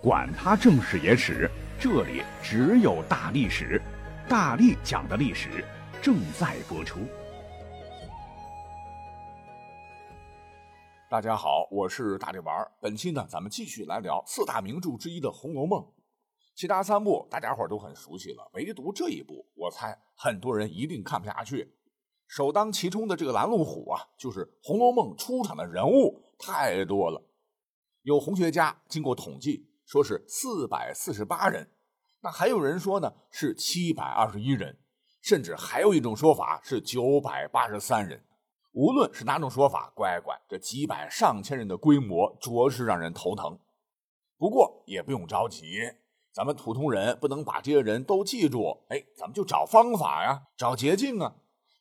管他正史野史，这里只有大历史，大力讲的历史正在播出。大家好，我是大力丸。本期呢，咱们继续来聊四大名著之一的《红楼梦》。其他三部大家伙都很熟悉了，唯独这一部，我猜很多人一定看不下去。首当其冲的这个拦路虎啊，就是《红楼梦》出场的人物太多了。有红学家经过统计。说是四百四十八人，那还有人说呢是七百二十一人，甚至还有一种说法是九百八十三人。无论是哪种说法，乖乖，这几百上千人的规模着实让人头疼。不过也不用着急，咱们普通人不能把这些人都记住，哎，咱们就找方法呀，找捷径啊。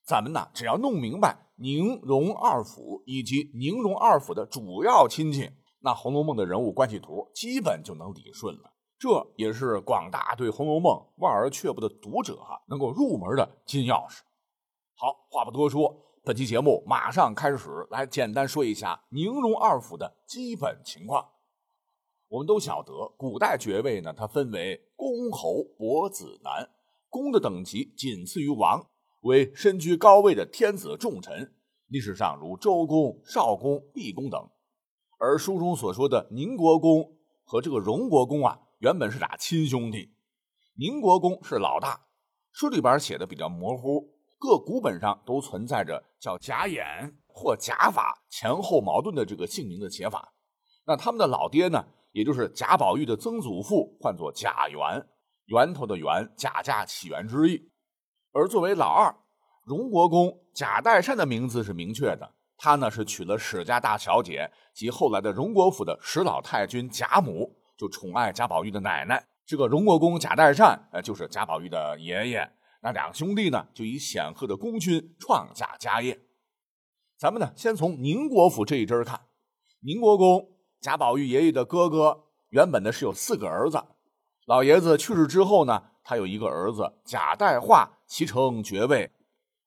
咱们呢，只要弄明白宁荣二府以及宁荣二府的主要亲戚。那《红楼梦》的人物关系图基本就能理顺了，这也是广大对《红楼梦》望而却步的读者哈能够入门的金钥匙。好，话不多说，本期节目马上开始，来简单说一下宁荣二府的基本情况。我们都晓得，古代爵位呢，它分为公、侯、伯、子、男。公的等级仅次于王，为身居高位的天子重臣，历史上如周公、少公、毕公等。而书中所说的宁国公和这个荣国公啊，原本是俩亲兄弟。宁国公是老大，书里边写的比较模糊，各古本上都存在着叫贾演或贾法前后矛盾的这个姓名的写法。那他们的老爹呢，也就是贾宝玉的曾祖父，唤作贾源，源头的源，贾家起源之意。而作为老二，荣国公贾代善的名字是明确的。他呢是娶了史家大小姐及后来的荣国府的史老太君贾母，就宠爱贾宝玉的奶奶。这个荣国公贾代善，呃，就是贾宝玉的爷爷。那两兄弟呢，就以显赫的功勋创下家业。咱们呢，先从宁国府这一支看，宁国公贾宝玉爷爷的哥哥，原本呢是有四个儿子。老爷子去世之后呢，他有一个儿子贾代化袭成爵位，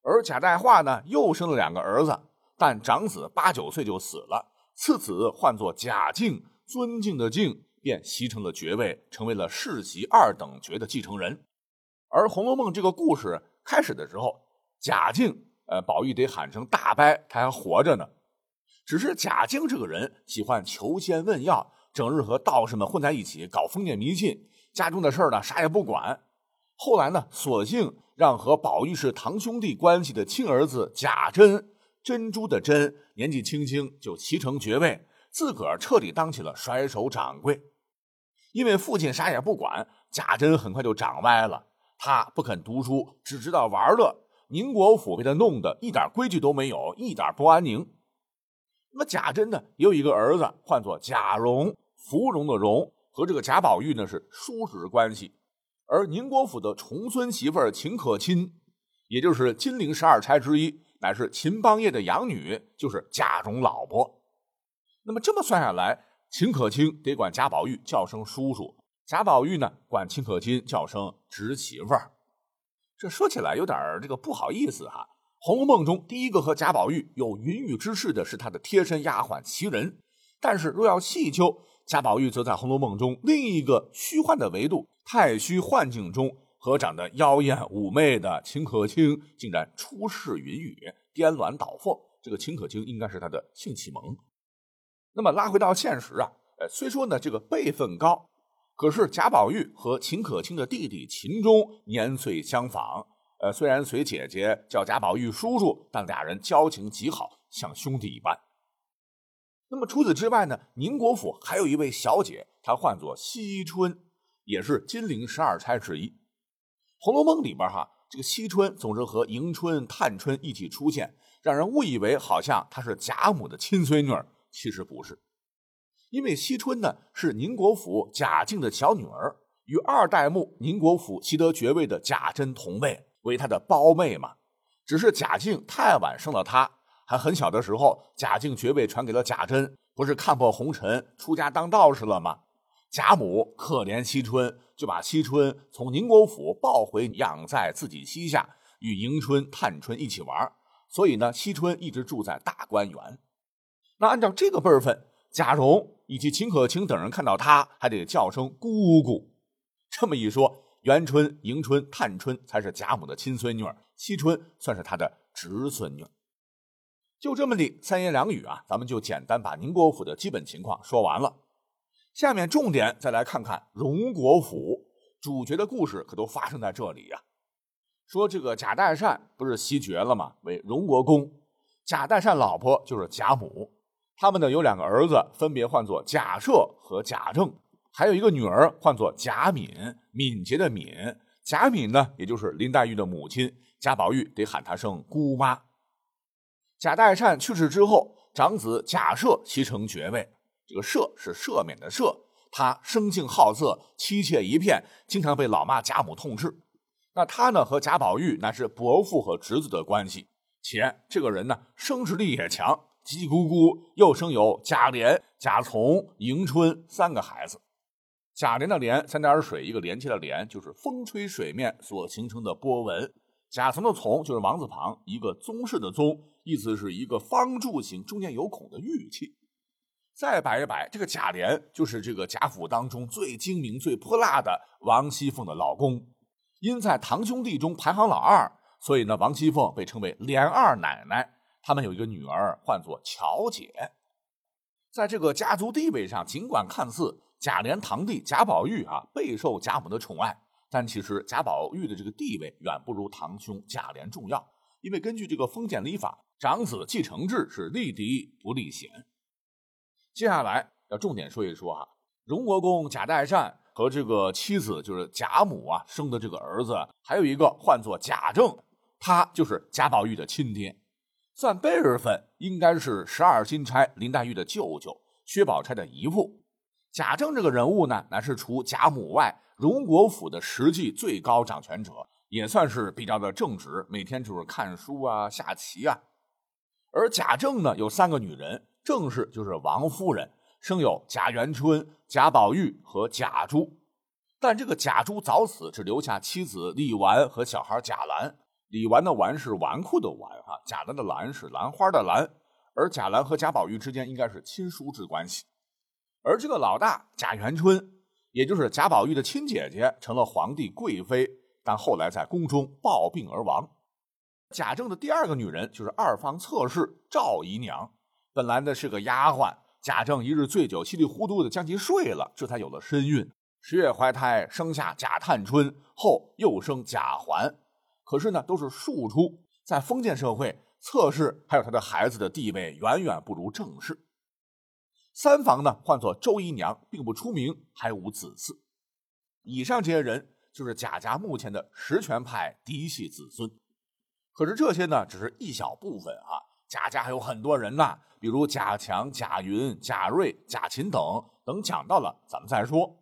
而贾代化呢又生了两个儿子。但长子八九岁就死了，次子唤作贾敬，尊敬的敬，便袭成了爵位，成为了世袭二等爵的继承人。而《红楼梦》这个故事开始的时候，贾敬，呃，宝玉得喊成大伯，他还活着呢。只是贾敬这个人喜欢求仙问药，整日和道士们混在一起搞封建迷信，家中的事儿呢啥也不管。后来呢，索性让和宝玉是堂兄弟关系的亲儿子贾珍。珍珠的珍，年纪轻轻就袭成爵位，自个儿彻底当起了甩手掌柜。因为父亲啥也不管，贾珍很快就长歪了。他不肯读书，只知道玩乐。宁国府被他弄得一点规矩都没有，一点不安宁。那么贾珍呢，也有一个儿子，唤作贾蓉，芙蓉的蓉，和这个贾宝玉呢是叔侄关系。而宁国府的重孙媳妇秦可卿，也就是金陵十二钗之一。乃是秦邦业的养女，就是贾蓉老婆。那么这么算下来，秦可卿得管贾宝玉叫声叔叔，贾宝玉呢管秦可卿叫声侄媳妇儿。这说起来有点这个不好意思哈。《红楼梦》中第一个和贾宝玉有云雨之事的是他的贴身丫鬟袭人，但是若要细究，贾宝玉则在《红楼梦》中另一个虚幻的维度——太虚幻境中。和长得妖艳妩媚的秦可卿竟然出世云雨，颠鸾倒凤。这个秦可卿应该是他的性启蒙。那么拉回到现实啊，呃，虽说呢这个辈分高，可是贾宝玉和秦可卿的弟弟秦钟年岁相仿。呃，虽然随姐姐叫贾宝玉叔叔，但俩人交情极好，像兄弟一般。那么除此之外呢，宁国府还有一位小姐，她唤作惜春，也是金陵十二钗之一。《红楼梦》里边哈，这个惜春总是和迎春、探春一起出现，让人误以为好像她是贾母的亲孙女，其实不是。因为惜春呢是宁国府贾敬的小女儿，与二代目宁国府习得爵位的贾珍同辈，为她的胞妹嘛。只是贾敬太晚生了她，还很小的时候，贾敬爵位传给了贾珍，不是看破红尘出家当道士了吗？贾母可怜惜春，就把惜春从宁国府抱回养在自己膝下，与迎春、探春一起玩。所以呢，惜春一直住在大观园。那按照这个辈分，贾蓉以及秦可卿等人看到他，还得叫声姑姑。这么一说，元春、迎春、探春才是贾母的亲孙女儿，惜春算是她的侄孙女。就这么的三言两语啊，咱们就简单把宁国府的基本情况说完了。下面重点再来看看荣国府，主角的故事可都发生在这里呀。说这个贾代善不是袭爵了吗？为荣国公。贾代善老婆就是贾母，他们呢有两个儿子，分别唤作贾赦和贾政，还有一个女儿唤作贾敏，敏捷的敏。贾敏呢，也就是林黛玉的母亲，贾宝玉得喊她声姑妈。贾代善去世之后，长子贾赦袭承爵位。这个赦是赦免的赦，他生性好色，妻妾一片，经常被老妈贾母痛斥。那他呢和贾宝玉那是伯父和侄子的关系，且这个人呢生殖力也强，叽叽咕咕，又生有贾琏、贾从、迎春三个孩子。贾琏的琏三点水一个连接的连，就是风吹水面所形成的波纹。贾从的从就是王字旁一个宗室的宗，意思是一个方柱形中间有孔的玉器。再摆一摆，这个贾琏就是这个贾府当中最精明、最泼辣的王熙凤的老公。因在堂兄弟中排行老二，所以呢，王熙凤被称为琏二奶奶。他们有一个女儿，唤作巧姐。在这个家族地位上，尽管看似贾琏堂弟贾宝玉啊备受贾母的宠爱。但其实贾宝玉的这个地位远不如堂兄贾琏重要，因为根据这个封建礼法，长子继承制是立嫡不立贤。接下来要重点说一说啊，荣国公贾代善和这个妻子就是贾母啊生的这个儿子，还有一个唤作贾政，他就是贾宝玉的亲爹，算辈儿分应该是十二金钗林黛玉的舅舅，薛宝钗的姨父。贾政这个人物呢，乃是除贾母外。荣国府的实际最高掌权者，也算是比较的正直，每天就是看书啊、下棋啊。而贾政呢，有三个女人，正室就是王夫人，生有贾元春、贾宝玉和贾珠。但这个贾珠早死，只留下妻子李纨和小孩贾兰。李纨的纨是纨绔的纨哈，贾兰的兰是兰花的兰。而贾兰和贾宝玉之间应该是亲叔侄关系。而这个老大贾元春。也就是贾宝玉的亲姐姐成了皇帝贵妃，但后来在宫中暴病而亡。贾政的第二个女人就是二房侧室赵姨娘，本来呢是个丫鬟。贾政一日醉酒，稀里糊涂的将其睡了，这才有了身孕。十月怀胎，生下贾探春，后又生贾环。可是呢，都是庶出，在封建社会，侧室还有他的孩子的地位远远不如正室。三房呢，唤作周姨娘，并不出名，还无子嗣。以上这些人就是贾家目前的实权派嫡系子孙。可是这些呢，只是一小部分啊。贾家还有很多人呢，比如贾强、贾云、贾瑞、贾琴等等，讲到了咱们再说。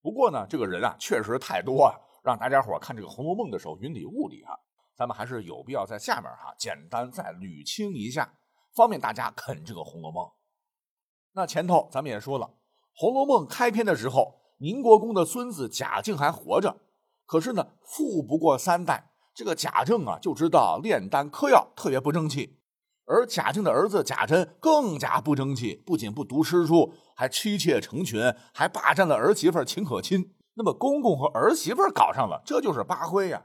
不过呢，这个人啊，确实太多啊，让大家伙看这个《红楼梦》的时候云里雾里啊。咱们还是有必要在下面哈简单再捋清一下，方便大家啃这个《红楼梦》。那前头咱们也说了，《红楼梦》开篇的时候，宁国公的孙子贾敬还活着，可是呢，富不过三代，这个贾政啊就知道炼丹嗑药特别不争气，而贾政的儿子贾珍更加不争气，不仅不读诗书，还妻妾成群，还霸占了儿媳妇秦可卿。那么公公和儿媳妇搞上了，这就是八辉呀。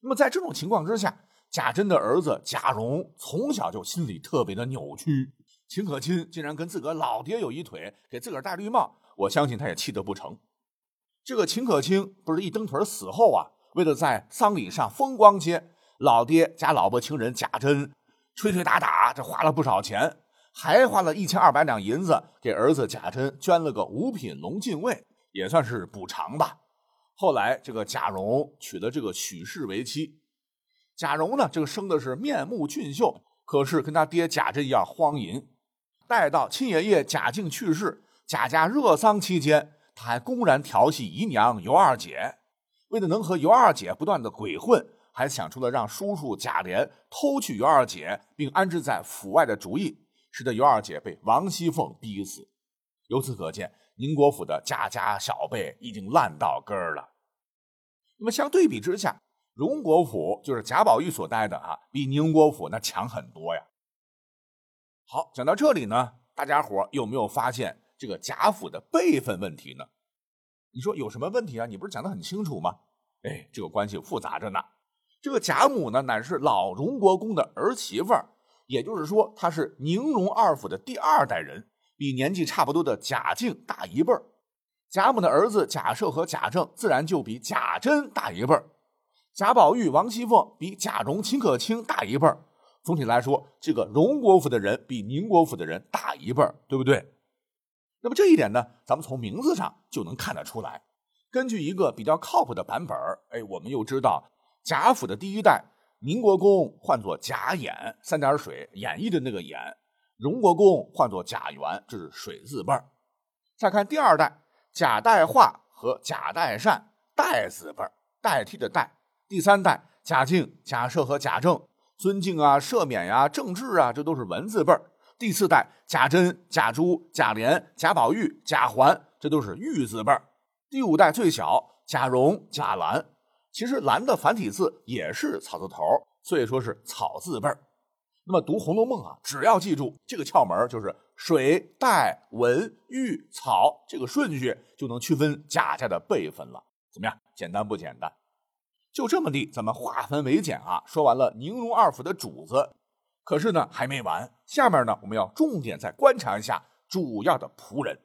那么在这种情况之下，贾珍的儿子贾蓉从小就心里特别的扭曲。秦可卿竟然跟自个老爹有一腿，给自个戴绿帽，我相信他也气得不成。这个秦可卿不是一蹬腿死后啊，为了在丧礼上风光些，老爹加老婆情人贾珍吹吹打打，这花了不少钱，还花了一千二百两银子给儿子贾珍捐了个五品龙禁卫，也算是补偿吧。后来这个贾蓉娶了这个许氏为妻，贾蓉呢，这个生的是面目俊秀，可是跟他爹贾珍一样荒淫。待到亲爷爷贾敬去世，贾家热丧期间，他还公然调戏姨娘尤二姐。为了能和尤二姐不断的鬼混，还想出了让叔叔贾琏偷去尤二姐，并安置在府外的主意，使得尤二姐被王熙凤逼死。由此可见，宁国府的家家小辈已经烂到根儿了。那么相对比之下，荣国府就是贾宝玉所待的啊，比宁国府那强很多呀。好，讲到这里呢，大家伙有没有发现这个贾府的辈分问题呢？你说有什么问题啊？你不是讲的很清楚吗？哎，这个关系复杂着呢。这个贾母呢，乃是老荣国公的儿媳妇儿，也就是说，她是宁荣二府的第二代人，比年纪差不多的贾敬大一辈儿。贾母的儿子贾赦和贾政自然就比贾珍大一辈儿。贾宝玉、王熙凤比贾蓉、秦可卿大一辈儿。总体来说，这个荣国府的人比宁国府的人大一辈儿，对不对？那么这一点呢，咱们从名字上就能看得出来。根据一个比较靠谱的版本哎，我们又知道贾府的第一代宁国公唤作贾演，三点水演绎的那个演；荣国公唤作贾元，这是水字辈。再看第二代贾代化和贾代善，代字辈，代替的代。第三代贾敬、贾赦和贾政，尊敬啊、赦免呀、政治啊，这都是文字辈。第四代贾珍、贾珠、贾琏、贾宝玉、贾环，这都是玉字辈儿。第五代最小贾蓉、贾兰，其实兰的繁体字也是草字头，所以说是草字辈儿。那么读《红楼梦》啊，只要记住这个窍门，就是水、代、文、玉、草这个顺序，就能区分贾家的辈分了。怎么样？简单不简单？就这么地，咱们化繁为简啊，说完了宁荣二府的主子，可是呢还没完，下面呢我们要重点再观察一下主要的仆人。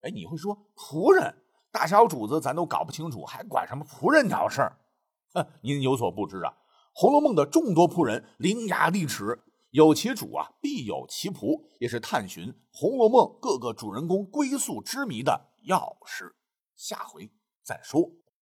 哎，你会说仆人大小主子咱都搞不清楚，还管什么仆人鸟事儿？哼，您有所不知啊，《红楼梦》的众多仆人伶牙俐齿，有其主啊，必有其仆，也是探寻《红楼梦》各个主人公归宿之谜的钥匙。下回再说。